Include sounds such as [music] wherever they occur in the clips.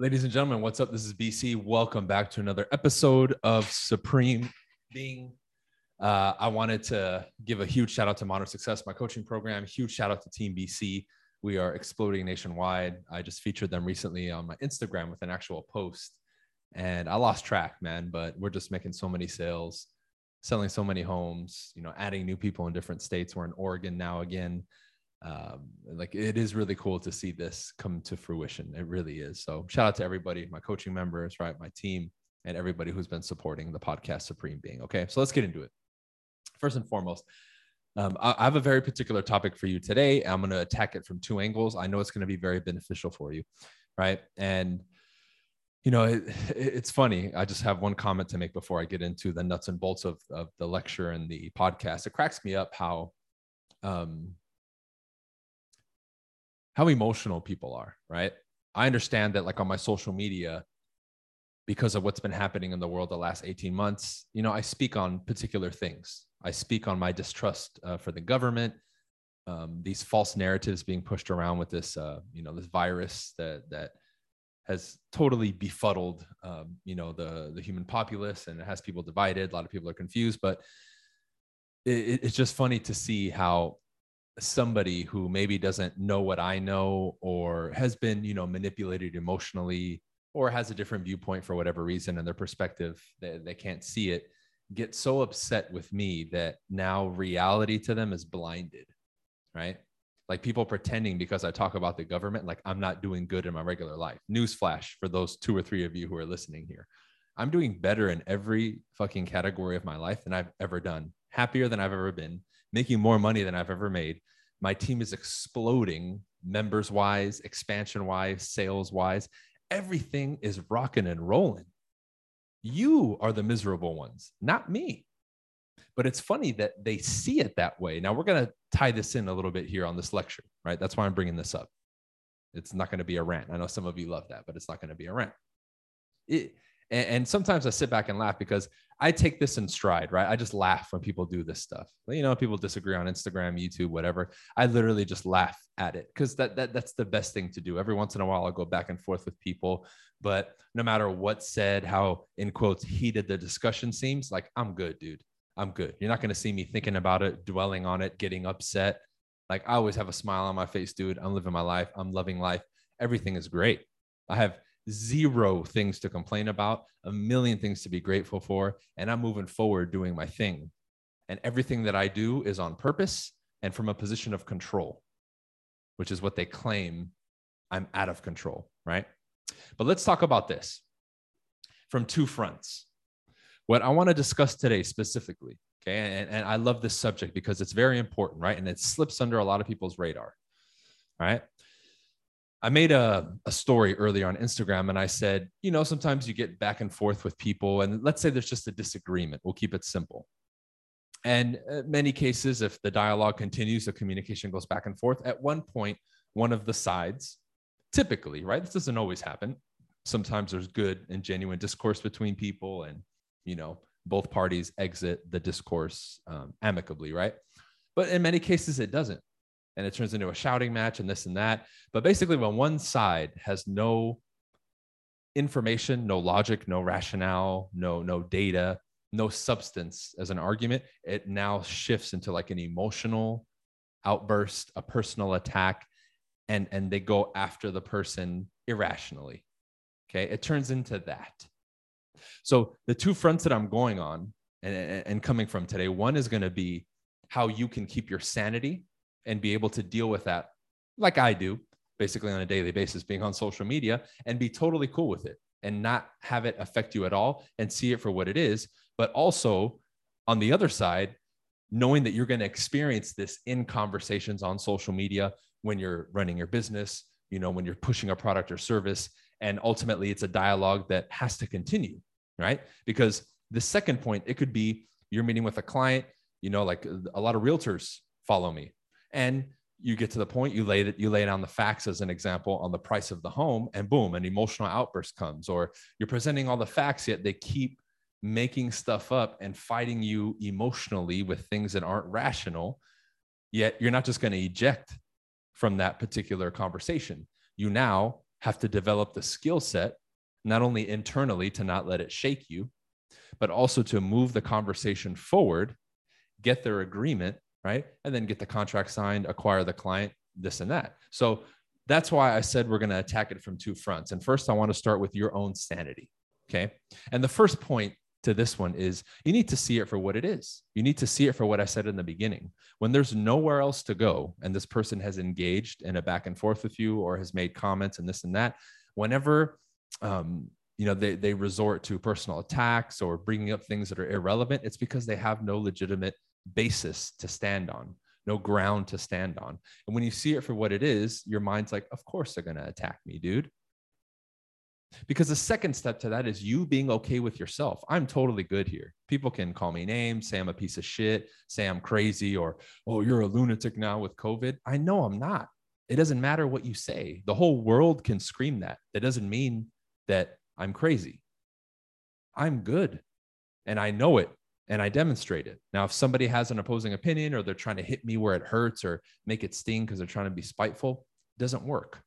Ladies and gentlemen, what's up? This is BC. Welcome back to another episode of Supreme Being. Uh, I wanted to give a huge shout out to Modern Success, my coaching program. Huge shout out to Team BC. We are exploding nationwide. I just featured them recently on my Instagram with an actual post, and I lost track, man. But we're just making so many sales, selling so many homes. You know, adding new people in different states. We're in Oregon now again um, like it is really cool to see this come to fruition. It really is. So shout out to everybody, my coaching members, right, my team, and everybody who's been supporting the podcast Supreme Being. Okay, so let's get into it. First and foremost, um, I, I have a very particular topic for you today. I'm going to attack it from two angles. I know it's going to be very beneficial for you, right? And you know, it, it's funny. I just have one comment to make before I get into the nuts and bolts of, of the lecture and the podcast. It cracks me up how um, how emotional people are, right? I understand that like on my social media, because of what's been happening in the world the last 18 months, you know, I speak on particular things. I speak on my distrust uh, for the government, um, these false narratives being pushed around with this, uh, you know, this virus that that has totally befuddled, um, you know, the the human populace, and it has people divided. A lot of people are confused, but it, it's just funny to see how somebody who maybe doesn't know what I know or has been, you know, manipulated emotionally or has a different viewpoint for whatever reason and their perspective, they, they can't see it, get so upset with me that now reality to them is blinded, right? Like people pretending because I talk about the government, like I'm not doing good in my regular life. Newsflash for those two or three of you who are listening here. I'm doing better in every fucking category of my life than I've ever done, happier than I've ever been, making more money than I've ever made. My team is exploding members wise, expansion wise, sales wise. Everything is rocking and rolling. You are the miserable ones, not me. But it's funny that they see it that way. Now, we're going to tie this in a little bit here on this lecture, right? That's why I'm bringing this up. It's not going to be a rant. I know some of you love that, but it's not going to be a rant. It, and, and, sometimes I sit back and laugh because I take this in stride, right? I just laugh when people do this stuff. You know, people disagree on Instagram, YouTube, whatever. I literally just laugh at it because that, that that's the best thing to do. Every once in a while, I'll go back and forth with people, but no matter what said, how in quotes heated the discussion seems, like I'm good, dude. I'm good. You're not going to see me thinking about it, dwelling on it, getting upset. Like I always have a smile on my face, dude. I'm living my life. I'm loving life. Everything is great. I have zero things to complain about, a million things to be grateful for, and I'm moving forward doing my thing. And everything that I do is on purpose and from a position of control, which is what they claim I'm out of control, right? But let's talk about this from two fronts. What I want to discuss today specifically, okay, and, and I love this subject because it's very important, right? And it slips under a lot of people's radar, right? I made a, a story earlier on Instagram and I said, you know, sometimes you get back and forth with people, and let's say there's just a disagreement. We'll keep it simple. And uh, many cases, if the dialogue continues, the communication goes back and forth. At one point, one of the sides, typically, right? This doesn't always happen. Sometimes there's good and genuine discourse between people, and, you know, both parties exit the discourse um, amicably, right? But in many cases, it doesn't and it turns into a shouting match and this and that. But basically, when one side has no information, no logic, no rationale, no no data, no substance as an argument, it now shifts into like an emotional outburst, a personal attack, and and they go after the person irrationally. Okay, it turns into that. So the two fronts that I'm going on and, and coming from today, one is going to be how you can keep your sanity and be able to deal with that like I do, basically on a daily basis, being on social media and be totally cool with it and not have it affect you at all and see it for what it is. But also on the other side, knowing that you're going to experience this in conversations on social media when you're running your business, you know, when you're pushing a product or service. And ultimately, it's a dialogue that has to continue, right? Because the second point, it could be you're meeting with a client, you know, like a lot of realtors follow me and you get to the point you lay that you lay down the facts as an example on the price of the home and boom an emotional outburst comes or you're presenting all the facts yet they keep making stuff up and fighting you emotionally with things that aren't rational yet you're not just going to eject from that particular conversation. You now have to develop the skill set, not only internally to not let it shake you, but also to move the conversation forward, get their agreement, right? And then get the contract signed, acquire the client, this and that. So that's why I said we're going to attack it from two fronts. And first, I want to start with your own sanity. Okay. And the first point to this one is you need to see it for what it is. You need to see it for what I said in the beginning. When there's nowhere else to go, and this person has engaged in a back and forth with you or has made comments and this and that, whenever um, you know they, they resort to personal attacks or bringing up things that are irrelevant, it's because they have no legitimate basis to stand on no ground to stand on. And when you see it for what it is, your mind's like, of course they're going to attack me, dude. Because the second step to that is you being okay with yourself. I'm totally good here. People can call me names, say I'm a piece of shit, say I'm crazy, or, oh, you're a lunatic now with COVID. I know I'm not. It doesn't matter what you say. The whole world can scream that. That doesn't mean that I'm crazy. I'm good. And I know it and I demonstrate it. Now, if somebody has an opposing opinion or they're trying to hit me where it hurts or make it sting because they're trying to be spiteful, it doesn't work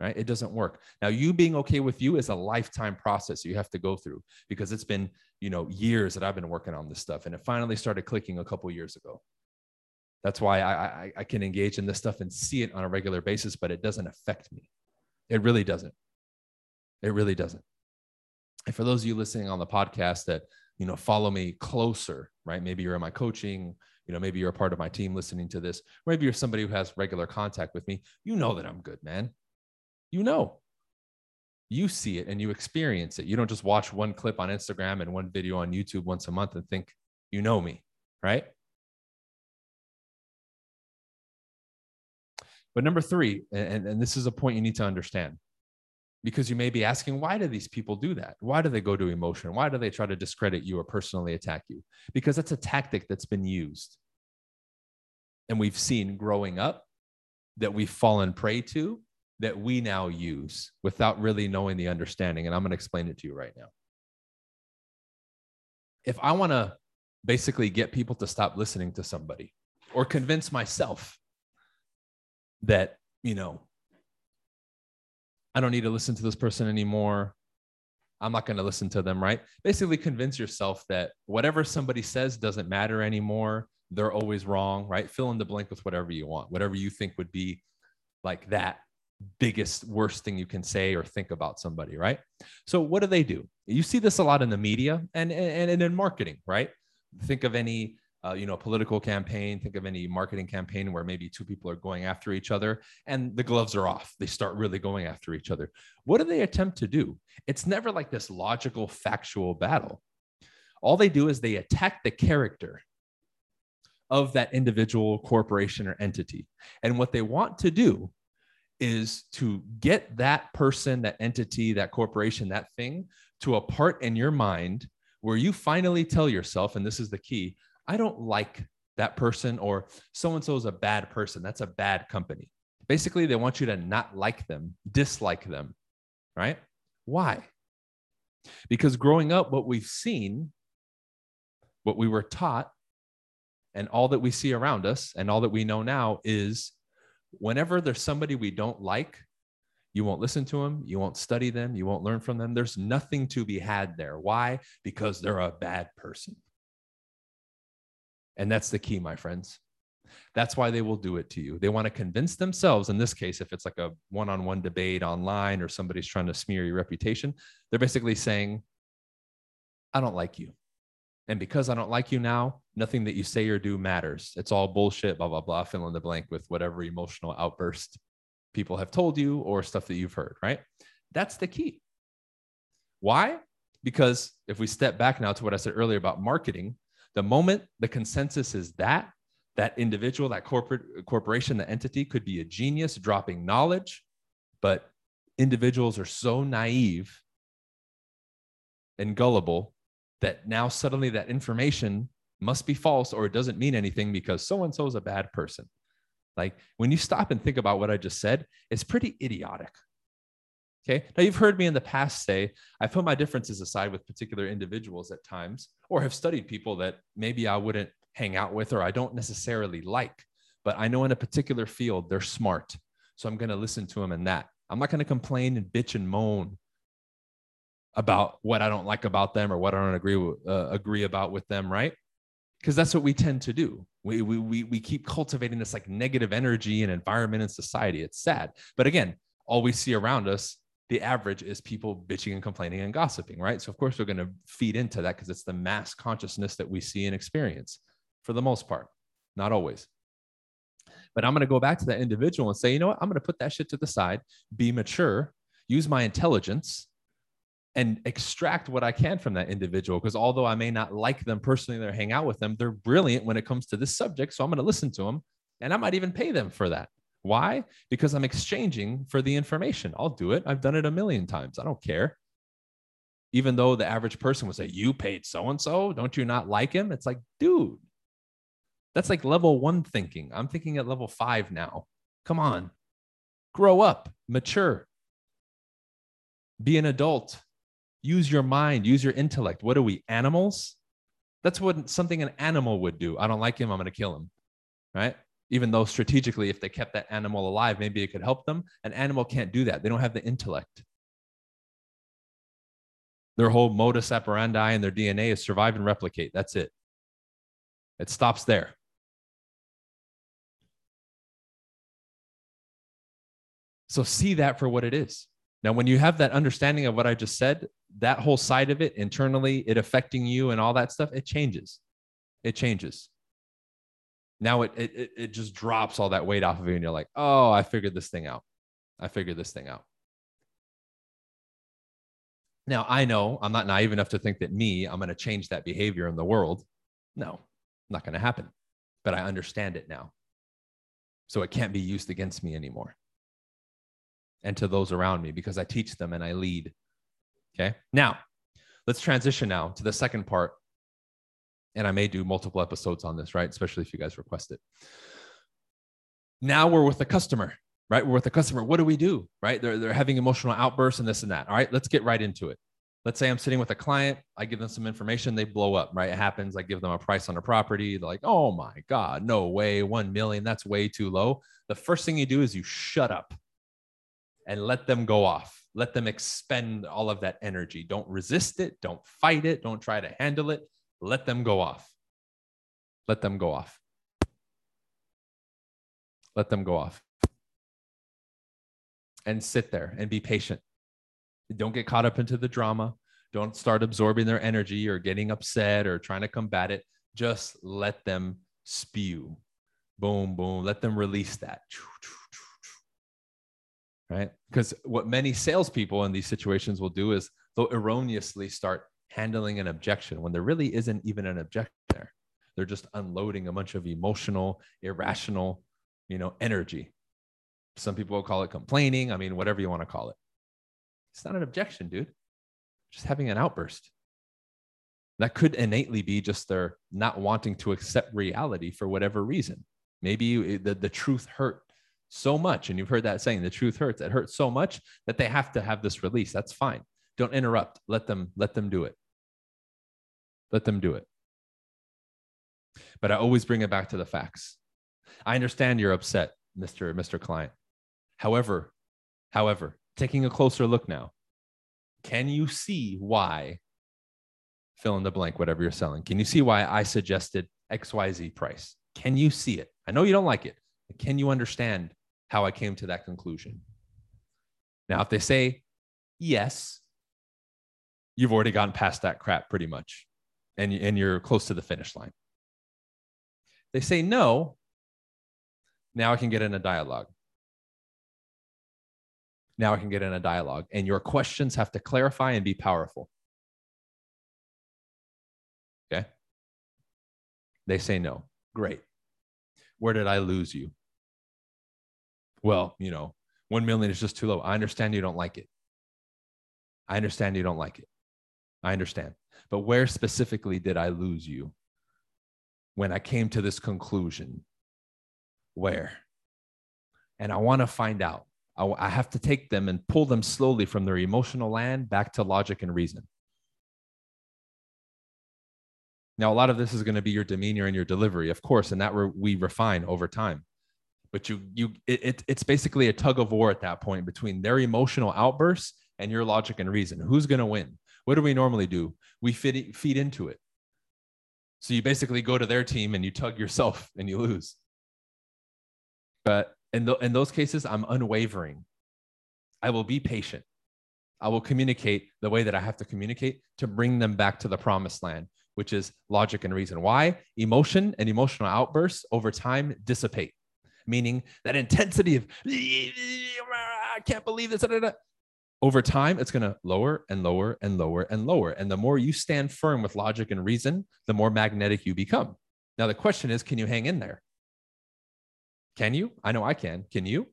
right? It doesn't work. Now, you being okay with you is a lifetime process you have to go through because it's been, you know, years that I've been working on this stuff, and it finally started clicking a couple years ago. That's why I, I, I can engage in this stuff and see it on a regular basis, but it doesn't affect me. It really doesn't. It really doesn't. And for those of you listening on the podcast that you know follow me closer, right? Maybe you're in my coaching, you know, maybe you're a part of my team listening to this. Maybe you're somebody who has regular contact with me. You know that I'm good, man you know you see it and you experience it you don't just watch one clip on instagram and one video on youtube once a month and think you know me right but number three and, and this is a point you need to understand because you may be asking why do these people do that why do they go to emotion why do they try to discredit you or personally attack you because that's a tactic that's been used and we've seen growing up that we've fallen prey to that we now use without really knowing the understanding. And I'm going to explain it to you right now. If I want to basically get people to stop listening to somebody or convince myself that, you know, I don't need to listen to this person anymore. I'm not going to listen to them, right? Basically, convince yourself that whatever somebody says doesn't matter anymore. They're always wrong, right? Fill in the blank with whatever you want, whatever you think would be like that biggest worst thing you can say or think about somebody right so what do they do you see this a lot in the media and and, and in marketing right think of any uh, you know political campaign think of any marketing campaign where maybe two people are going after each other and the gloves are off. They start really going after each other. What do they attempt to do? It's never like this logical factual battle. All they do is they attack the character of that individual corporation or entity. And what they want to do is to get that person, that entity, that corporation, that thing to a part in your mind where you finally tell yourself, and this is the key I don't like that person, or so and so is a bad person. That's a bad company. Basically, they want you to not like them, dislike them, right? Why? Because growing up, what we've seen, what we were taught, and all that we see around us, and all that we know now is whenever there's somebody we don't like, you won't listen to them, you won't study them, you won't learn from them. There's nothing to be had there. Why? Because they're a bad person. And that's the key, my friends. That's why they will do it to you. They want to convince themselves, in this case, if it's like a one on one debate online or somebody's trying to smear your reputation, they're basically saying, I don't like you. And because I don't like you now, nothing that you say or do matters. It's all bullshit, blah, blah, blah, fill in the blank with whatever emotional outburst people have told you or stuff that you've heard, right? That's the key. Why? Because if we step back now to what I said earlier about marketing, the moment the consensus is that, that individual, that corporate corporation, the entity could be a genius dropping knowledge, but individuals are so naive and gullible that now suddenly that information must be false or it doesn't mean anything because so and so is a bad person. Like when you stop and think about what I just said, it's pretty idiotic. Okay. Now, you've heard me in the past say, I put my differences aside with particular individuals at times, or have studied people that maybe I wouldn't hang out with or I don't necessarily like, but I know in a particular field they're smart. So I'm going to listen to them in that. I'm not going to complain and bitch and moan about what I don't like about them or what I don't agree with, uh, agree about with them, right? Because that's what we tend to do. We, we, we, we keep cultivating this like negative energy and environment and society. It's sad. But again, all we see around us, the average is people bitching and complaining and gossiping, right? So, of course, we're going to feed into that because it's the mass consciousness that we see and experience for the most part, not always. But I'm going to go back to that individual and say, you know what? I'm going to put that shit to the side, be mature, use my intelligence, and extract what I can from that individual. Because although I may not like them personally or hang out with them, they're brilliant when it comes to this subject. So I'm going to listen to them and I might even pay them for that. Why? Because I'm exchanging for the information. I'll do it. I've done it a million times. I don't care. Even though the average person would say, You paid so and so. Don't you not like him? It's like, dude, that's like level one thinking. I'm thinking at level five now. Come on, grow up, mature, be an adult, use your mind, use your intellect. What are we, animals? That's what something an animal would do. I don't like him, I'm going to kill him, right? Even though strategically, if they kept that animal alive, maybe it could help them. An animal can't do that. They don't have the intellect. Their whole modus operandi and their DNA is survive and replicate. That's it. It stops there. So see that for what it is. Now, when you have that understanding of what I just said, that whole side of it internally, it affecting you and all that stuff, it changes. It changes. Now it, it, it just drops all that weight off of you, and you're like, oh, I figured this thing out. I figured this thing out. Now, I know I'm not naive enough to think that me, I'm going to change that behavior in the world. No, not going to happen. But I understand it now. So it can't be used against me anymore and to those around me because I teach them and I lead. Okay. Now, let's transition now to the second part. And I may do multiple episodes on this, right? Especially if you guys request it. Now we're with the customer, right? We're with the customer. What do we do, right? They're, they're having emotional outbursts and this and that. All right. Let's get right into it. Let's say I'm sitting with a client. I give them some information. They blow up, right? It happens. I give them a price on a property. They're like, oh my God, no way. 1 million. That's way too low. The first thing you do is you shut up and let them go off. Let them expend all of that energy. Don't resist it. Don't fight it. Don't try to handle it. Let them go off. Let them go off. Let them go off. And sit there and be patient. Don't get caught up into the drama. Don't start absorbing their energy or getting upset or trying to combat it. Just let them spew. Boom, boom. Let them release that right? Because what many salespeople in these situations will do is they'll erroneously start handling an objection when there really isn't even an objection there. They're just unloading a bunch of emotional, irrational, you know, energy. Some people will call it complaining. I mean, whatever you want to call it. It's not an objection, dude. Just having an outburst. That could innately be just their not wanting to accept reality for whatever reason. Maybe the, the truth hurt so much, and you've heard that saying, the truth hurts. It hurts so much that they have to have this release. That's fine. Don't interrupt. Let them let them do it. Let them do it. But I always bring it back to the facts. I understand you're upset, Mr. Mr. Client. However, however, taking a closer look now, can you see why fill in the blank, whatever you're selling? Can you see why I suggested XYZ price? Can you see it? I know you don't like it. Can you understand how I came to that conclusion. Now, if they say yes, you've already gotten past that crap pretty much, and, and you're close to the finish line. They say no, now I can get in a dialogue. Now I can get in a dialogue, and your questions have to clarify and be powerful. Okay. They say no. Great. Where did I lose you? well, you know, 1 million is just too low. I understand you don't like it. I understand you don't like it. I understand. But where specifically did I lose you when I came to this conclusion? Where? And I want to find out. I, I have to take them and pull them slowly from their emotional land back to logic and reason. Now, a lot of this is going to be your demeanor and your delivery, of course, and that we refine over time. but you you it, it, it's basically a tug of war at that point between their emotional outbursts and your logic and reason who's going to win what do we normally do? We feed, feed into it. So you basically go to their team and you tug yourself [laughs] and you lose. But in, the, in those cases i'm unwavering. I will be patient. I will communicate the way that i have to communicate to bring them back to the promised land which is logic and reason. Why? Emotion and emotional outbursts over time dissipate meaning that intensity of I can't believe this. Over time, it's going to lower and lower and lower and lower. And the more you stand firm with logic and reason, the more magnetic you become. Now, the question is can you hang in there? Can you? I know I can. Can you?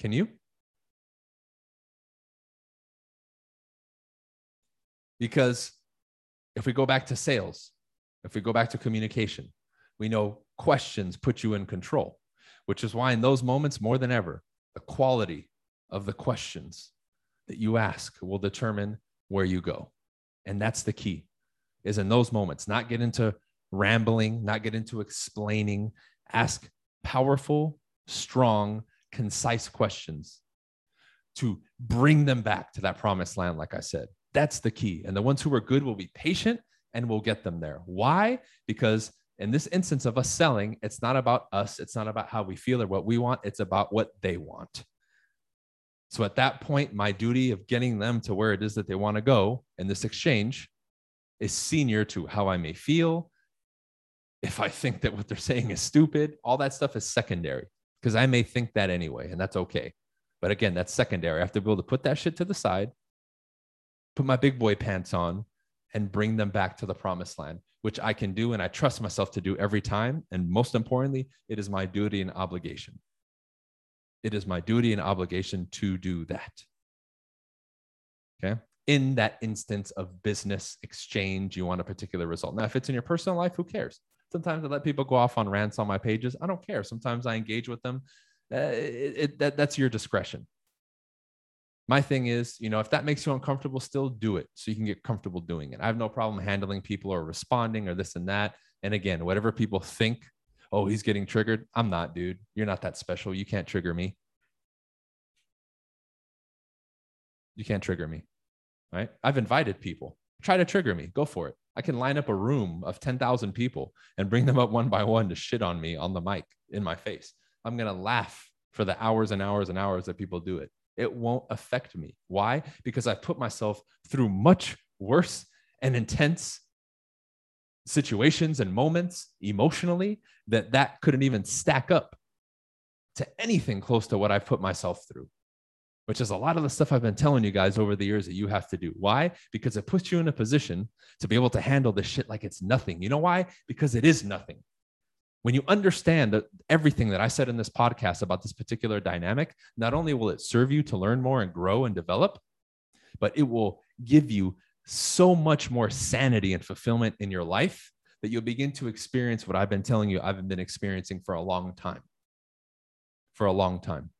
Can you? Because if we go back to sales, if we go back to communication, we know questions put you in control, which is why in those moments, more than ever, the quality of the questions that you ask will determine where you go. And that's the key is in those moments, not get into rambling, not get into explaining, ask powerful, strong, concise questions to bring them back to that promised land, like I said. That's the key. And the ones who are good will be patient and will get them there. Why? Because in this instance of us selling, it's not about us. It's not about how we feel or what we want. It's about what they want. So at that point, my duty of getting them to where it is that they want to go in this exchange is senior to how I may feel. If I think that what they're saying is stupid, all that stuff is secondary because I may think that anyway, and that's okay. But again, that's secondary. I have to be able to put that shit to the side, put my big boy pants on, and bring them back to the promised land which I can do and I trust myself to do every time. And most importantly, it is my duty and obligation. It is my duty and obligation to do that. Okay. In that instance of business exchange, you want a particular result. Now, if it's in your personal life, who cares? Sometimes I let people go off on rants on my pages. I don't care. Sometimes I engage with them. Uh, it, it, that, that's your discretion my thing is, you know, if that makes you uncomfortable, still do it so you can get comfortable doing it. I have no problem handling people or responding or this and that. And again, whatever people think, oh, he's getting triggered. I'm not, dude. You're not that special. You can't trigger me. You can't trigger me. Right. I've invited people. Try to trigger me. Go for it. I can line up a room of 10,000 people and bring them up one by one to shit on me on the mic in my face. I'm going to laugh for the hours and hours and hours that people do it it won't affect me. Why? Because I put myself through much worse and intense situations and moments emotionally that that couldn't even stack up to anything close to what I've put myself through, which is a lot of the stuff I've been telling you guys over the years that you have to do. Why? Because it puts you in a position to be able to handle this shit like it's nothing. You know why? Because it is nothing. When you understand that everything that I said in this podcast about this particular dynamic, not only will it serve you to learn more and grow and develop, but it will give you so much more sanity and fulfillment in your life that you'll begin to experience what I've been telling you I've been experiencing for a long time. For a long time.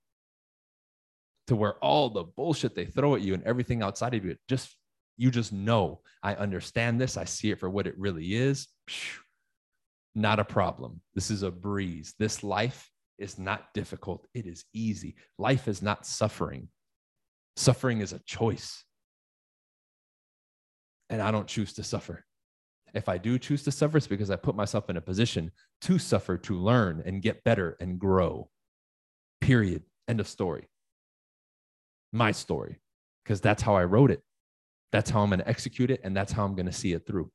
To where all the bullshit they throw at you and everything outside of you, just you just know I understand this. I see it for what it really is not a problem. This is a breeze. This life is not difficult. It is easy. Life is not suffering. Suffering is a choice. And I don't choose to suffer. If I do choose to suffer, it's because I put myself in a position to suffer, to learn and get better and grow. Period. End of story. My story, because that's how I wrote it. That's how I'm going to execute it. And that's how I'm going to see it through.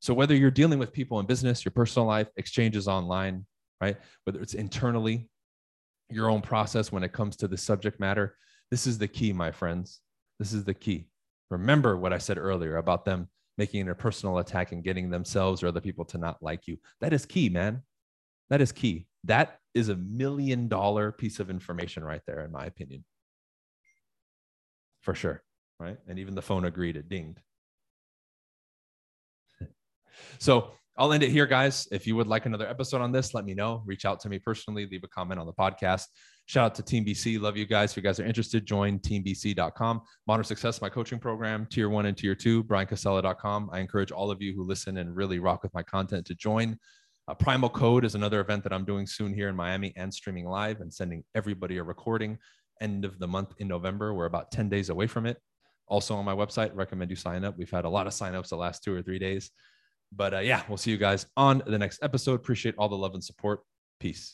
So whether you're dealing with people in business, your personal life, exchanges online, right? Whether it's internally, your own process when it comes to the subject matter, this is the key, my friends. This is the key. Remember what I said earlier about them making a personal attack and getting themselves or other people to not like you. That is key, man. That is key. That is a million dollar piece of information right there, in my opinion. For sure. Right. And even the phone agreed, it dinged. So I'll end it here, guys. If you would like another episode on this, let me know. Reach out to me personally, leave a comment on the podcast. Shout out to Team BC. Love you guys. If you guys are interested, join teambc.com. Modern Success, my coaching program, tier one and tier two, bryancasella.com. I encourage all of you who listen and really rock with my content to join. Uh, Primal Code is another event that I'm doing soon here in Miami and streaming live and sending everybody a recording end of the month in November. We're about 10 days away from it. Also on my website, recommend you sign up. We've had a lot of signups the last two or three days. But uh, yeah, we'll see you guys on the next episode. Appreciate all the love and support. Peace.